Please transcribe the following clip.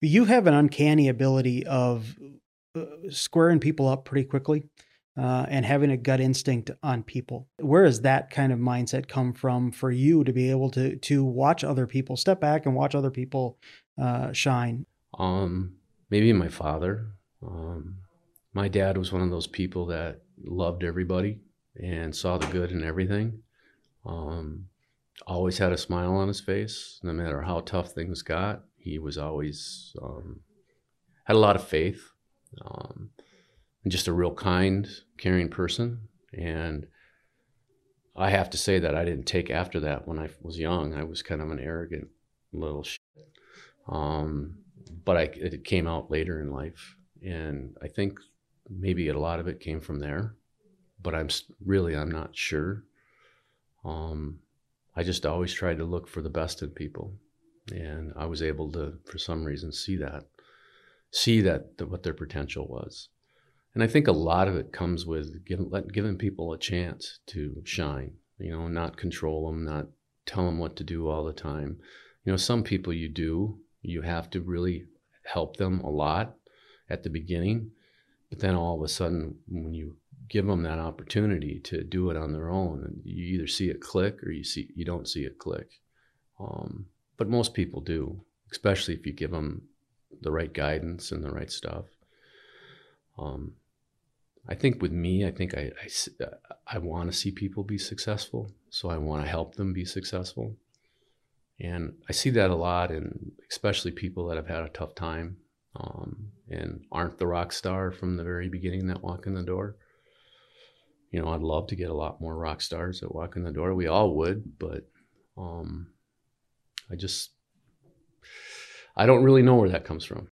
You have an uncanny ability of uh, squaring people up pretty quickly uh, and having a gut instinct on people. Where does that kind of mindset come from for you to be able to to watch other people step back and watch other people uh, shine? Um, maybe my father. Um, my dad was one of those people that loved everybody and saw the good in everything. Um, always had a smile on his face, no matter how tough things got. He was always um, had a lot of faith, um, and just a real kind, caring person. And I have to say that I didn't take after that when I was young. I was kind of an arrogant little shit. Um, but I, it came out later in life, and I think maybe a lot of it came from there. But I'm really I'm not sure. Um, I just always tried to look for the best in people, and I was able to, for some reason, see that, see that, what their potential was. And I think a lot of it comes with giving, let, giving people a chance to shine. You know, not control them, not tell them what to do all the time. You know, some people you do, you have to really help them a lot at the beginning, but then all of a sudden, when you give them that opportunity to do it on their own. You either see it click or you see you don't see it click. Um, but most people do, especially if you give them the right guidance and the right stuff. Um, I think with me, I think I, I, I want to see people be successful. So I want to help them be successful. And I see that a lot, and especially people that have had a tough time um, and aren't the rock star from the very beginning that walk in the door you know, I'd love to get a lot more rock stars that walk in the door. We all would, but um, I just, I don't really know where that comes from.